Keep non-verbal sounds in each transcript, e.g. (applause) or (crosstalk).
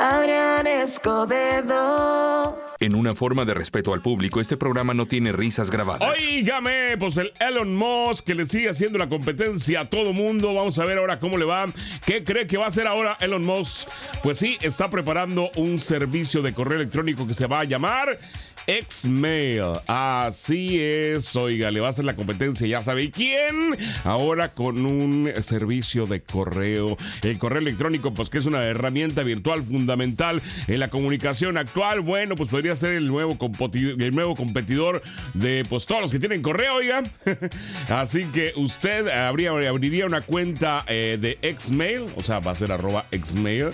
Adrián Escobedo. En una forma de respeto al público, este programa no tiene risas grabadas. Óigame, pues el Elon Musk que le sigue haciendo la competencia a todo mundo. Vamos a ver ahora cómo le va. ¿Qué cree que va a hacer ahora Elon Musk? Pues sí, está preparando un servicio de correo electrónico que se va a llamar Xmail. Así es, oiga, le va a hacer la competencia, ya sabe quién. Ahora con un servicio de correo. El correo electrónico, pues que es una herramienta virtual fundamental en la comunicación actual. Bueno, pues podría ser el nuevo, competidor de pues todos los que tienen correo, oiga. (laughs) Así que usted abriría una cuenta eh, de Xmail, o sea, va a ser arroba Xmail.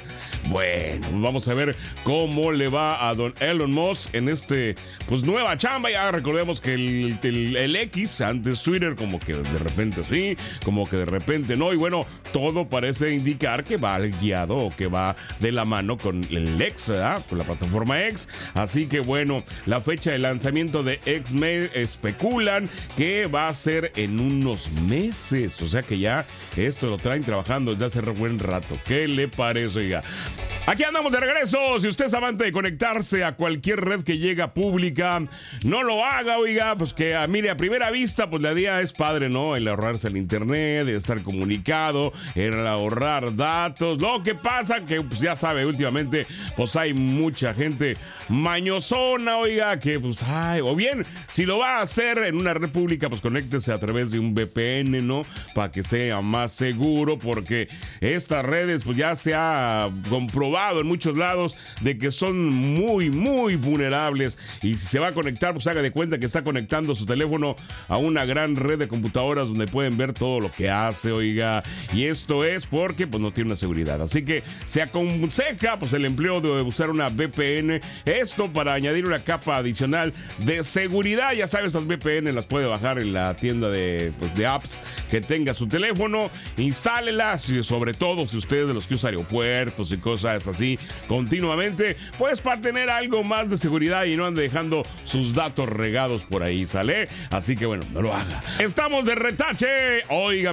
Bueno, vamos a ver cómo le va a don Elon Musk en este, pues nueva chamba. Ya recordemos que el, X, antes Twitter, como que de repente sí, como que de repente no. Y bueno, todo parece indicar que va guiado o que va de la mano con el X, ¿verdad? Con la plataforma X. Así que bueno, la fecha de lanzamiento de X-Mail especulan que va a ser en unos meses. O sea que ya esto lo traen trabajando desde hace buen rato. ¿Qué le parece, oiga? Aquí andamos de regreso. Si usted es amante de conectarse a cualquier red que llega no lo haga, oiga, pues que ah, mire, a primera vista, pues la idea es padre, ¿no? El ahorrarse el internet, el estar comunicado, el ahorrar datos. Lo que pasa que, pues ya sabe, últimamente, pues hay mucha gente mañosona, oiga, que pues, ay, o bien, si lo va a hacer en una red pública, pues conéctese a través de un VPN, ¿no? Para que sea más seguro, porque estas redes, pues ya se ha comprobado en muchos lados de que son muy, muy vulnerables. Y si se va a conectar, pues haga de cuenta que está conectando su teléfono a una gran red de computadoras donde pueden ver todo lo que hace, oiga. Y esto es porque pues no tiene una seguridad. Así que se aconseja pues el empleo de usar una VPN. Esto para añadir una capa adicional de seguridad. Ya sabes, estas VPN las puede bajar en la tienda de, pues, de apps que tenga su teléfono. Instálelas, sobre todo si usted es de los que usa aeropuertos y cosas así continuamente, pues para tener algo más de seguridad y no ande dejando sus datos regados por ahí, ¿sale? Así que bueno, no lo haga. Estamos de retache.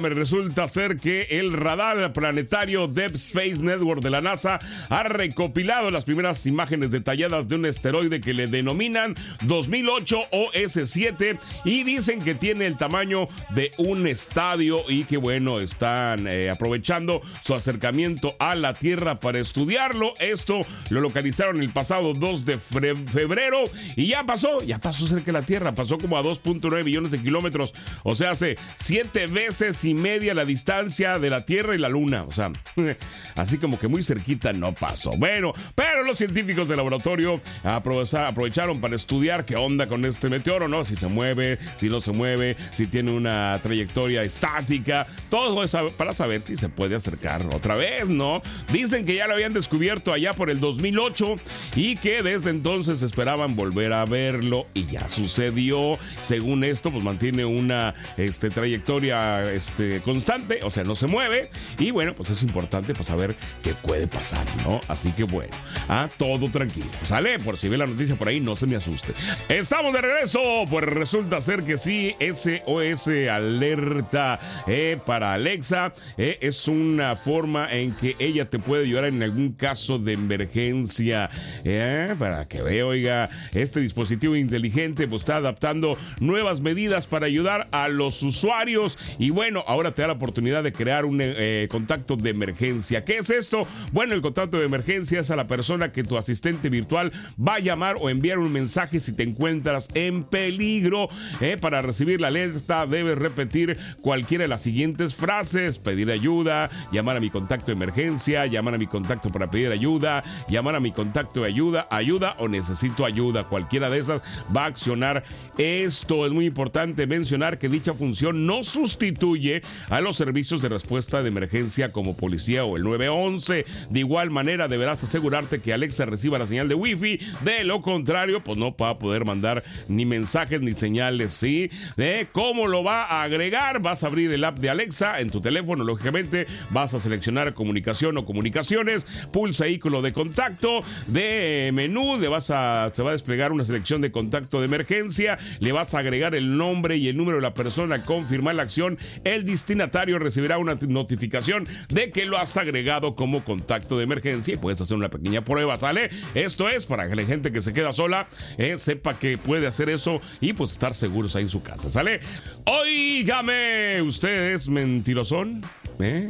me resulta ser que el radar planetario Deep Space Network de la NASA ha recopilado las primeras imágenes detalladas de un asteroide que le denominan 2008 OS7 y dicen que tiene el tamaño de un estadio y que bueno, están eh, aprovechando su acercamiento a la Tierra para estudiar esto lo localizaron el pasado 2 de febrero y ya pasó, ya pasó cerca de la Tierra, pasó como a 2.9 millones de kilómetros, o sea, hace siete veces y media la distancia de la Tierra y la Luna, o sea, (laughs) así como que muy cerquita no pasó. Bueno, pero los científicos del laboratorio aprovecharon para estudiar qué onda con este meteoro, ¿no? Si se mueve, si no se mueve, si tiene una trayectoria estática, todo eso para saber si se puede acercar otra vez, ¿no? Dicen que ya lo habían descubierto allá por el 2008 y que desde entonces esperaban volver a verlo y ya sucedió. Según esto, pues mantiene una este, trayectoria este, constante, o sea, no se mueve. Y bueno, pues es importante pues, saber qué puede pasar, ¿no? Así que bueno, a todo tranquilo. Sale, por si ve la noticia por ahí, no se me asuste. Estamos de regreso, pues resulta ser que sí, SOS Alerta eh, para Alexa eh, es una forma en que ella te puede ayudar en algún caso de emergencia. ¿eh? Para que vea, oiga, este dispositivo inteligente pues, está adaptando nuevas medidas para ayudar a los usuarios. Y bueno, ahora te da la oportunidad de crear un eh, contacto de emergencia. ¿Qué es esto? Bueno, el contacto de emergencia es a la persona que tu asistente virtual va a llamar o enviar un mensaje si te encuentras en peligro. ¿eh? Para recibir la alerta debes repetir cualquiera de las siguientes frases. Pedir ayuda, llamar a mi contacto de emergencia, llamar a mi contacto para pedir ayuda, llamar a mi contacto de ayuda, ayuda o necesito ayuda. Cualquiera de esas va a accionar esto. Es muy importante mencionar que dicha función no sustituye a los servicios de respuesta de emergencia como policía o el 911. De igual manera, deberás asegurarte que Alexa reciba la señal de Wi-Fi. De lo contrario, pues no va a poder mandar ni mensajes ni señales. ¿Sí? ¿De ¿Cómo lo va a agregar? Vas a abrir el app de Alexa en tu teléfono, lógicamente. Vas a seleccionar comunicación o comunicaciones pulsa ícono de contacto de menú, vas a, te va a desplegar una selección de contacto de emergencia, le vas a agregar el nombre y el número de la persona, confirmar la acción, el destinatario recibirá una notificación de que lo has agregado como contacto de emergencia y puedes hacer una pequeña prueba, ¿sale? Esto es para que la gente que se queda sola eh, sepa que puede hacer eso y pues estar seguros ahí en su casa, ¿sale? Oígame, ¿usted es mentirosón? ¿Eh?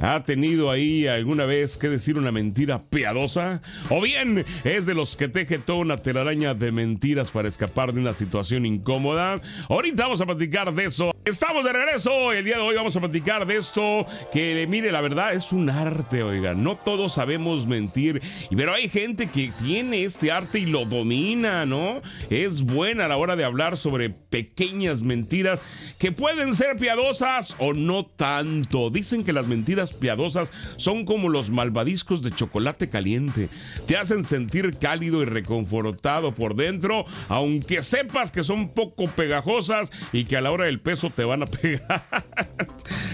¿Ha tenido ahí alguna vez que decir una mentira piadosa? ¿O bien es de los que teje toda una telaraña de mentiras para escapar de una situación incómoda? Ahorita vamos a platicar de eso. Estamos de regreso. El día de hoy vamos a platicar de esto. Que mire, la verdad es un arte, oiga. No todos sabemos mentir. Pero hay gente que tiene este arte y lo domina, ¿no? Es buena a la hora de hablar sobre pequeñas mentiras que pueden ser piadosas o no tanto. Dicen que las mentiras piadosas son como los malvadiscos de chocolate caliente. Te hacen sentir cálido y reconfortado por dentro, aunque sepas que son poco pegajosas y que a la hora del peso te van a (laughs) pegar.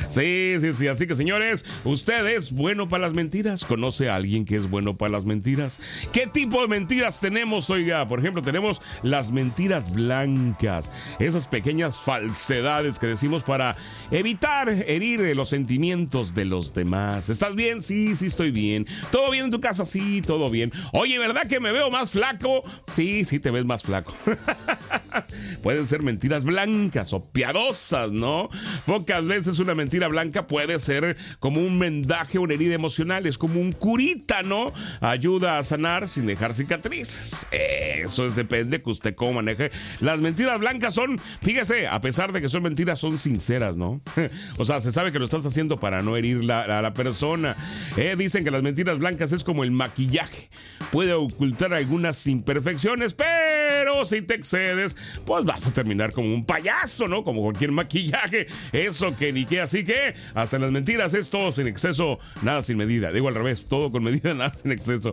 Sí, sí, sí. Así que señores, usted es bueno para las mentiras. ¿Conoce a alguien que es bueno para las mentiras? ¿Qué tipo de mentiras tenemos? Oiga, por ejemplo, tenemos las mentiras blancas. Esas pequeñas falsedades que decimos para evitar herir los sentimientos de los demás. ¿Estás bien? Sí, sí estoy bien. ¿Todo bien en tu casa? Sí, todo bien. Oye, ¿verdad que me veo más flaco? Sí, sí te ves más flaco. (laughs) Pueden ser mentiras blancas o piadosas, ¿no? Pocas veces una mentira blanca puede ser como un mendaje una herida emocional, es como un curita, ¿no? Ayuda a sanar sin dejar cicatrices. Eso depende que usted cómo maneje. Las mentiras blancas son, fíjese, a pesar de que son mentiras, son sinceras, ¿no? (laughs) o sea, se sabe que lo estás haciendo para no herir a la persona. Eh, dicen que las mentiras blancas es como el maquillaje. Puede ocultar algunas imperfecciones, pero si te excedes, pues vas a terminar como un payaso, ¿no? Como cualquier maquillaje. Eso que ni Así que hasta las mentiras es todo sin exceso, nada sin medida. Digo al revés, todo con medida, (laughs) nada sin exceso.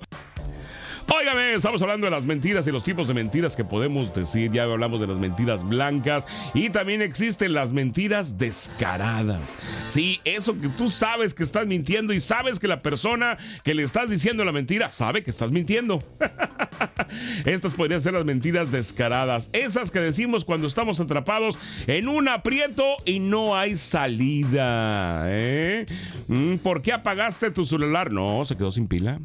Óigame, estamos hablando de las mentiras y los tipos de mentiras que podemos decir. Ya hablamos de las mentiras blancas y también existen las mentiras descaradas. Sí, eso que tú sabes que estás mintiendo y sabes que la persona que le estás diciendo la mentira sabe que estás mintiendo. (laughs) Estas podrían ser las mentiras descaradas. Esas que decimos cuando estamos atrapados en un aprieto y no hay salida. ¿eh? Mm, ¿Por qué apagaste tu celular? No, se quedó sin pila.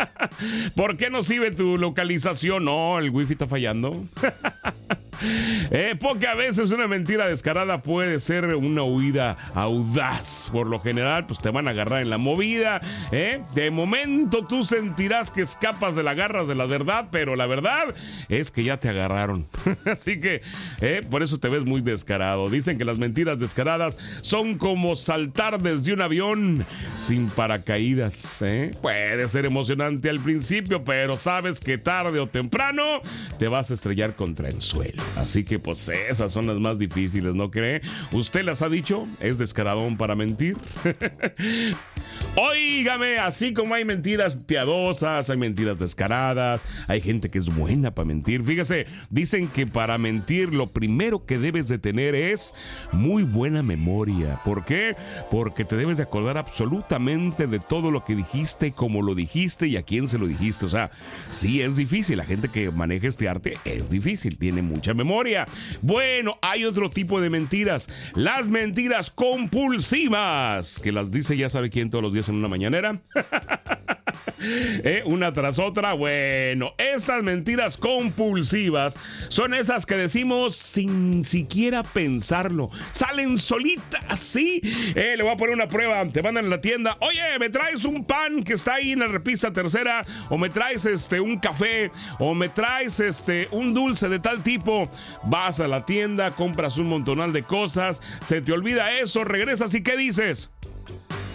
(laughs) ¿Por qué no sirve tu localización? No, el wifi está fallando. (laughs) Eh, pocas veces una mentira descarada puede ser una huida audaz. Por lo general, pues te van a agarrar en la movida. ¿eh? De momento tú sentirás que escapas de las garras de la verdad, pero la verdad es que ya te agarraron. (laughs) Así que ¿eh? por eso te ves muy descarado. Dicen que las mentiras descaradas son como saltar desde un avión sin paracaídas. ¿eh? Puede ser emocionante al principio, pero sabes que tarde o temprano te vas a estrellar contra el suelo. Así que pues esas son las más difíciles, ¿no cree? ¿Usted las ha dicho? ¿Es descaradón para mentir? (laughs) Óigame, así como hay mentiras piadosas, hay mentiras descaradas, hay gente que es buena para mentir. Fíjese, dicen que para mentir lo primero que debes de tener es muy buena memoria. ¿Por qué? Porque te debes de acordar absolutamente de todo lo que dijiste, cómo lo dijiste y a quién se lo dijiste. O sea, sí es difícil. La gente que maneja este arte es difícil, tiene mucha memoria. Bueno, hay otro tipo de mentiras. Las mentiras compulsivas, que las dice ya sabe quién todos los días en una mañanera. (laughs) Eh, una tras otra. Bueno, estas mentiras compulsivas son esas que decimos sin siquiera pensarlo. Salen solitas, ¿sí? Eh, le voy a poner una prueba. Te mandan a la tienda. Oye, ¿me traes un pan que está ahí en la repista tercera? ¿O me traes este un café? ¿O me traes este un dulce de tal tipo? Vas a la tienda, compras un montonal de cosas, se te olvida eso, regresas y ¿qué dices?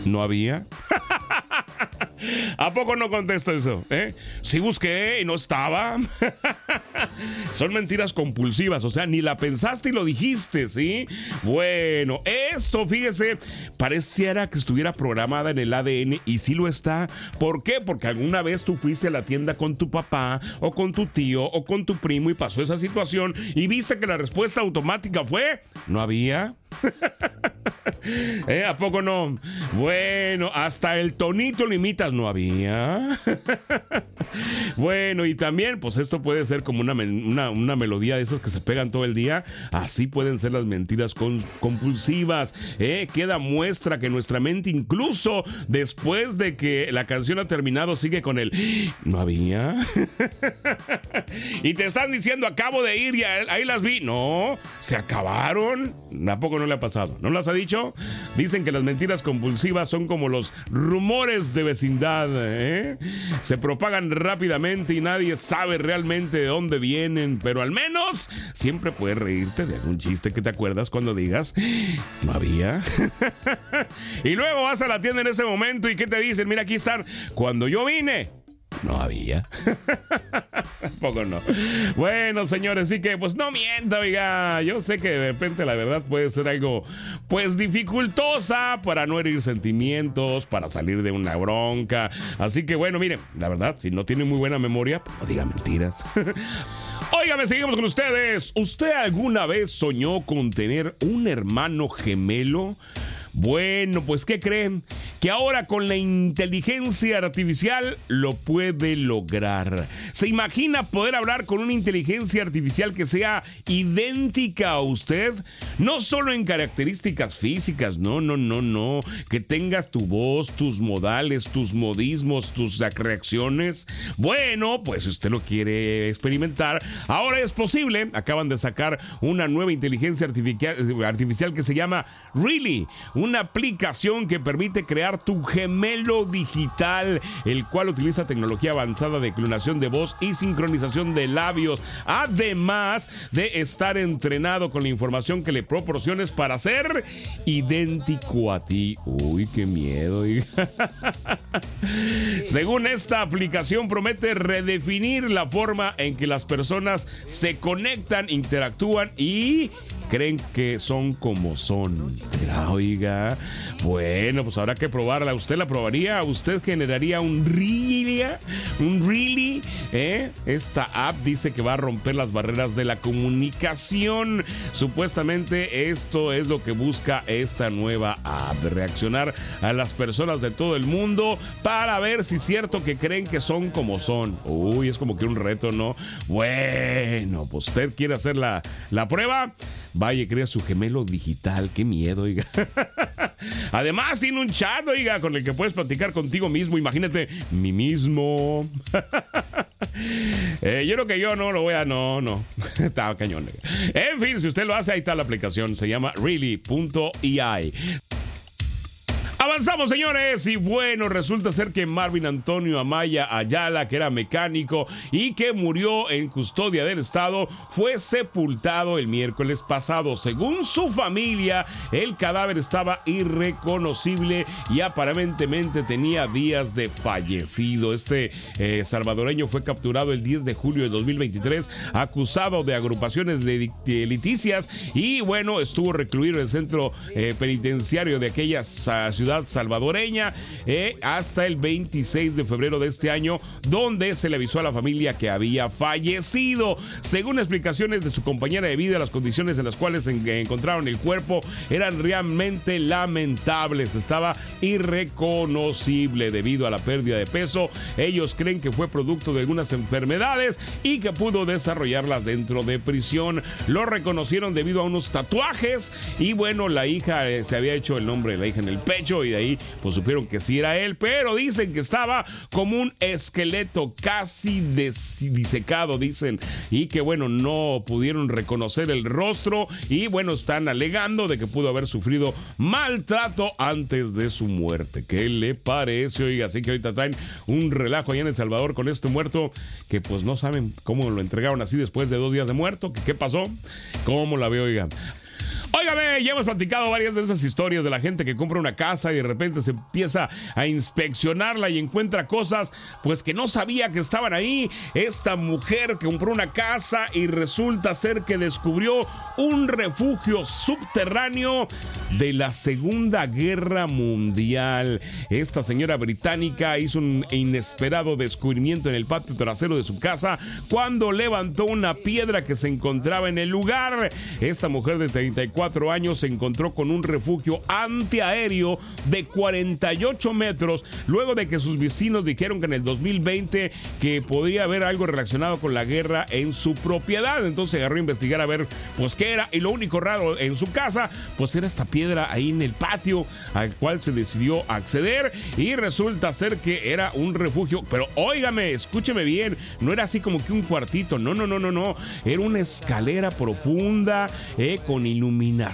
¿No había? (laughs) ¿A poco no contesto eso? ¿Eh? Sí busqué y no estaba. (laughs) (laughs) Son mentiras compulsivas, o sea, ni la pensaste y lo dijiste, ¿sí? Bueno, esto, fíjese, pareciera que estuviera programada en el ADN y sí lo está. ¿Por qué? Porque alguna vez tú fuiste a la tienda con tu papá o con tu tío o con tu primo y pasó esa situación y viste que la respuesta automática fue, no había. (laughs) ¿Eh? ¿A poco no? Bueno, hasta el tonito limitas no había. (laughs) bueno, y también, pues esto puede ser como una, una, melodía de esas que se pegan todo el día. Así pueden ser las mentiras compulsivas. ¿eh? Queda muestra que nuestra mente, incluso después de que la canción ha terminado, sigue con el no había. (laughs) y te están diciendo, acabo de ir y ahí las vi. No, se acabaron. ¿A poco no le ha pasado? ¿No las ha dicho? Dicen que las mentiras compulsivas son como los rumores de vecindad. ¿eh? Se propagan rápidamente y nadie sabe realmente de dónde vienen, pero al menos siempre puedes reírte de algún chiste que te acuerdas cuando digas, no había. (laughs) y luego vas a la tienda en ese momento y ¿qué te dicen? Mira, aquí están. Cuando yo vine, no había. (laughs) Bueno, señores, sí que pues no mienta, oiga. Yo sé que de repente la verdad puede ser algo pues dificultosa para no herir sentimientos, para salir de una bronca. Así que bueno, miren, la verdad, si no tiene muy buena memoria, pues no diga mentiras. (laughs) Óigame, seguimos con ustedes. ¿Usted alguna vez soñó con tener un hermano gemelo? Bueno, pues ¿qué creen? Que ahora con la inteligencia artificial lo puede lograr. ¿Se imagina poder hablar con una inteligencia artificial que sea idéntica a usted? No solo en características físicas, no, no, no, no. Que tengas tu voz, tus modales, tus modismos, tus reacciones. Bueno, pues si usted lo quiere experimentar, ahora es posible. Acaban de sacar una nueva inteligencia artificial, que se llama Really aplicación que permite crear tu gemelo digital, el cual utiliza tecnología avanzada de clonación de voz y sincronización de labios, además de estar entrenado con la información que le proporciones para ser idéntico a ti. Uy, qué miedo. (laughs) Según esta aplicación promete redefinir la forma en que las personas se conectan, interactúan y creen que son como son. oiga? Bueno, pues habrá que probarla. ¿Usted la probaría? ¿Usted generaría un really? ¿Un really? ¿Eh? Esta app dice que va a romper las barreras de la comunicación. Supuestamente esto es lo que busca esta nueva app. Reaccionar a las personas de todo el mundo para ver si es cierto que creen que son como son. Uy, es como que un reto, ¿no? Bueno, pues usted quiere hacer la, la prueba. Vaya, crea su gemelo digital. Qué miedo, oiga. (laughs) Además, tiene un chat, oiga, con el que puedes platicar contigo mismo. Imagínate, mi mismo. (laughs) Eh, yo creo que yo no lo voy a. No, no. (laughs) Estaba cañón. En fin, si usted lo hace, ahí está la aplicación. Se llama really.ai. Avanzamos, señores. Y bueno, resulta ser que Marvin Antonio Amaya Ayala, que era mecánico y que murió en custodia del Estado, fue sepultado el miércoles pasado. Según su familia, el cadáver estaba irreconocible y aparentemente tenía días de fallecido. Este eh, salvadoreño fue capturado el 10 de julio de 2023, acusado de agrupaciones liticias y bueno, estuvo recluido en el centro eh, penitenciario de aquella ciudad salvadoreña eh, hasta el 26 de febrero de este año, donde se le avisó a la familia que había fallecido. Según explicaciones de su compañera de vida, las condiciones en las cuales encontraron el cuerpo eran realmente lamentables. Estaba irreconocible debido a la pérdida de peso. Ellos creen que fue producto de algunas enfermedades y que pudo desarrollarlas dentro de prisión. Lo reconocieron debido a unos tatuajes y bueno, la hija eh, se había hecho el nombre de la hija en el pecho y de ahí pues supieron que sí era él, pero dicen que estaba como un esqueleto casi disecado, dicen, y que bueno, no pudieron reconocer el rostro y bueno, están alegando de que pudo haber sufrido maltrato antes de su muerte. ¿Qué le parece? Oiga, así que ahorita traen un relajo allá en El Salvador con este muerto que pues no saben cómo lo entregaron así después de dos días de muerto. ¿Qué pasó? ¿Cómo la veo, oigan? Óigame, ya hemos platicado varias de esas historias de la gente que compra una casa y de repente se empieza a inspeccionarla y encuentra cosas pues que no sabía que estaban ahí. Esta mujer que compró una casa y resulta ser que descubrió un refugio subterráneo de la Segunda Guerra Mundial. Esta señora británica hizo un inesperado descubrimiento en el patio trasero de su casa cuando levantó una piedra que se encontraba en el lugar. Esta mujer de 34 años se encontró con un refugio antiaéreo de 48 metros luego de que sus vecinos dijeron que en el 2020 que podría haber algo relacionado con la guerra en su propiedad. Entonces agarró a investigar a ver pues qué era y lo único raro en su casa pues era esta piedra ahí en el patio al cual se decidió acceder y resulta ser que era un refugio, pero óigame, escúcheme bien, no era así como que un cuartito, no, no, no, no, no, era una escalera profunda eh, con iluminación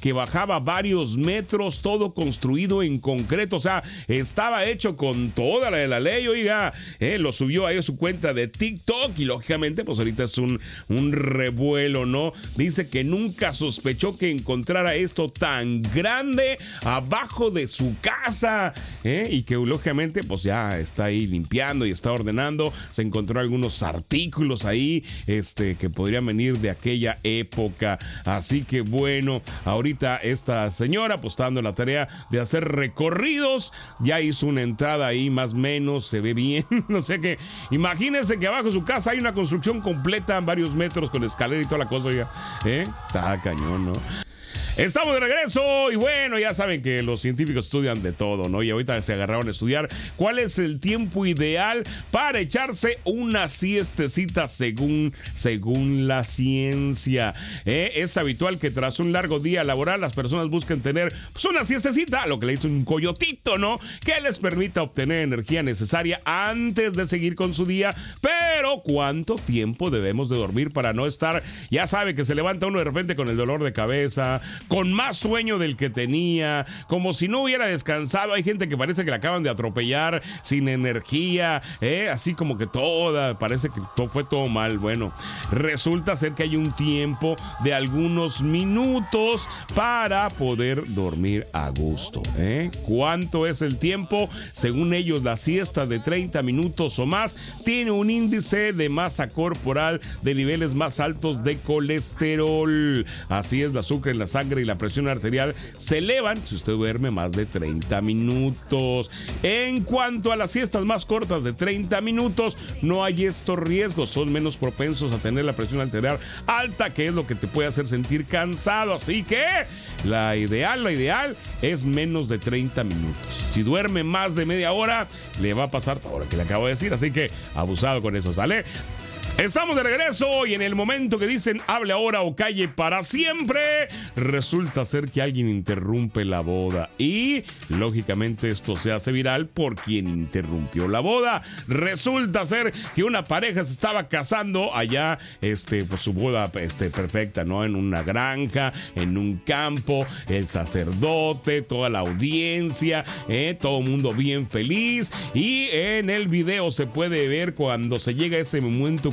que bajaba varios metros, todo construido en concreto, o sea, estaba hecho con toda la de la ley, oiga, eh, lo subió ahí a su cuenta de TikTok y lógicamente pues ahorita es un, un revuelo, ¿no? Dice que nunca sospechó que encontrara esto tan grande abajo de su casa ¿eh? y que lógicamente pues ya está ahí limpiando y está ordenando. Se encontró algunos artículos ahí este, que podrían venir de aquella época. Así que bueno, ahorita esta señora dando la tarea de hacer recorridos. Ya hizo una entrada ahí más o menos, se ve bien. (laughs) no sé qué. Imagínense que abajo de su casa hay una construcción completa, varios metros con escalera y toda la cosa. Ya, ¿eh? Está cañón, ¿no? Estamos de regreso y bueno, ya saben que los científicos estudian de todo, ¿no? Y ahorita se agarraron a estudiar cuál es el tiempo ideal para echarse una siestecita según, según la ciencia. ¿eh? Es habitual que tras un largo día laboral las personas busquen tener pues, una siestecita, lo que le dice un coyotito, ¿no? Que les permita obtener energía necesaria antes de seguir con su día. Pero ¿cuánto tiempo debemos de dormir para no estar, ya sabe que se levanta uno de repente con el dolor de cabeza, con más sueño del que tenía, como si no hubiera descansado. Hay gente que parece que la acaban de atropellar, sin energía, ¿eh? así como que toda, parece que todo, fue todo mal. Bueno, resulta ser que hay un tiempo de algunos minutos para poder dormir a gusto. ¿eh? ¿Cuánto es el tiempo? Según ellos, la siesta de 30 minutos o más tiene un índice de masa corporal de niveles más altos de colesterol. Así es, el azúcar en la sangre y la presión arterial se elevan si usted duerme más de 30 minutos. En cuanto a las siestas más cortas de 30 minutos, no hay estos riesgos, son menos propensos a tener la presión arterial alta, que es lo que te puede hacer sentir cansado. Así que la ideal, la ideal es menos de 30 minutos. Si duerme más de media hora, le va a pasar todo lo que le acabo de decir, así que abusado con eso, ¿sale? Estamos de regreso y en el momento que dicen hable ahora o calle para siempre, resulta ser que alguien interrumpe la boda y lógicamente esto se hace viral por quien interrumpió la boda. Resulta ser que una pareja se estaba casando allá, este, pues su boda este, perfecta, ¿no? En una granja, en un campo, el sacerdote, toda la audiencia, ¿eh? todo el mundo bien feliz y en el video se puede ver cuando se llega ese momento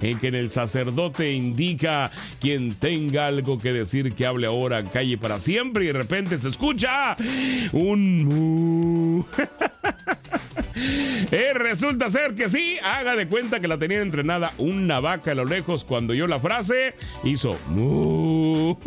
en que el sacerdote indica quien tenga algo que decir que hable ahora calle para siempre y de repente se escucha un (laughs) Eh, resulta ser que sí, haga de cuenta que la tenía entrenada una vaca a lo lejos cuando oyó la frase, hizo (laughs)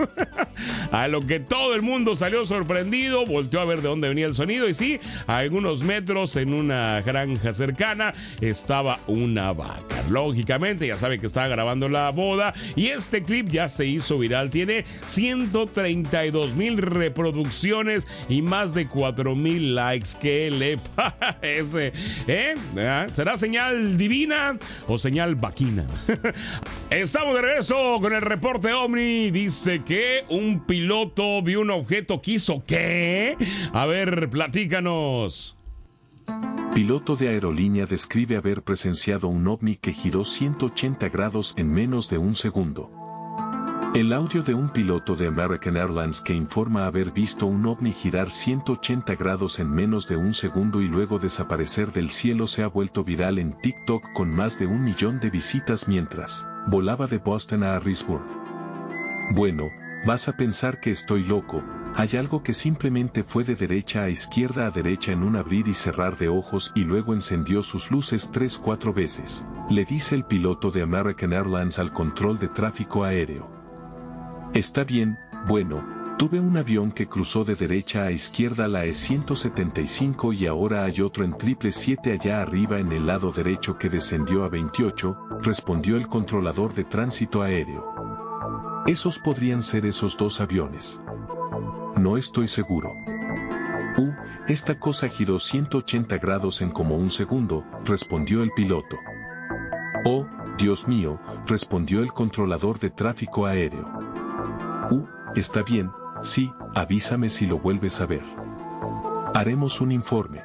a lo que todo el mundo salió sorprendido, volteó a ver de dónde venía el sonido y sí, a algunos metros en una granja cercana estaba una vaca. Lógicamente, ya sabe que estaba grabando la boda y este clip ya se hizo viral. Tiene 132 mil reproducciones y más de 4 mil likes. ¿Qué le (laughs) parece? ¿Eh? ¿Será señal divina o señal vaquina? (laughs) Estamos de regreso con el reporte Omni. Dice que un piloto vio un objeto que hizo qué. A ver, platícanos. Piloto de aerolínea describe haber presenciado un ovni que giró 180 grados en menos de un segundo. El audio de un piloto de American Airlines que informa haber visto un ovni girar 180 grados en menos de un segundo y luego desaparecer del cielo se ha vuelto viral en TikTok con más de un millón de visitas mientras volaba de Boston a Harrisburg. Bueno, vas a pensar que estoy loco, hay algo que simplemente fue de derecha a izquierda a derecha en un abrir y cerrar de ojos y luego encendió sus luces 3-4 veces, le dice el piloto de American Airlines al control de tráfico aéreo. Está bien, bueno, tuve un avión que cruzó de derecha a izquierda la E175 y ahora hay otro en 777 allá arriba en el lado derecho que descendió a 28, respondió el controlador de tránsito aéreo. Esos podrían ser esos dos aviones. No estoy seguro. Uh, esta cosa giró 180 grados en como un segundo, respondió el piloto. Oh, Dios mío, respondió el controlador de tráfico aéreo. Uh, está bien, sí, avísame si lo vuelves a ver. Haremos un informe.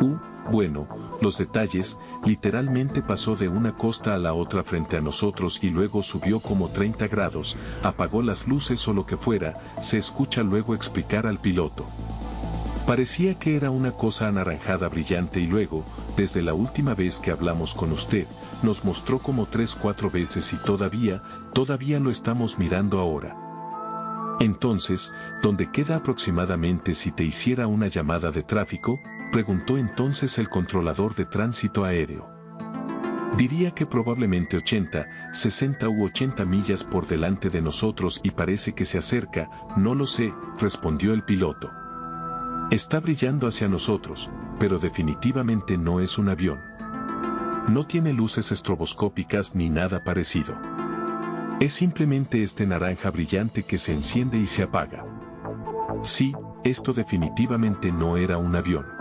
Uh, bueno, los detalles, literalmente pasó de una costa a la otra frente a nosotros y luego subió como 30 grados, apagó las luces o lo que fuera, se escucha luego explicar al piloto. Parecía que era una cosa anaranjada brillante y luego, desde la última vez que hablamos con usted, nos mostró como tres cuatro veces y todavía, todavía lo estamos mirando ahora. Entonces, ¿dónde queda aproximadamente si te hiciera una llamada de tráfico? Preguntó entonces el controlador de tránsito aéreo. Diría que probablemente 80, 60 u 80 millas por delante de nosotros y parece que se acerca, no lo sé, respondió el piloto. Está brillando hacia nosotros, pero definitivamente no es un avión. No tiene luces estroboscópicas ni nada parecido. Es simplemente este naranja brillante que se enciende y se apaga. Sí, esto definitivamente no era un avión.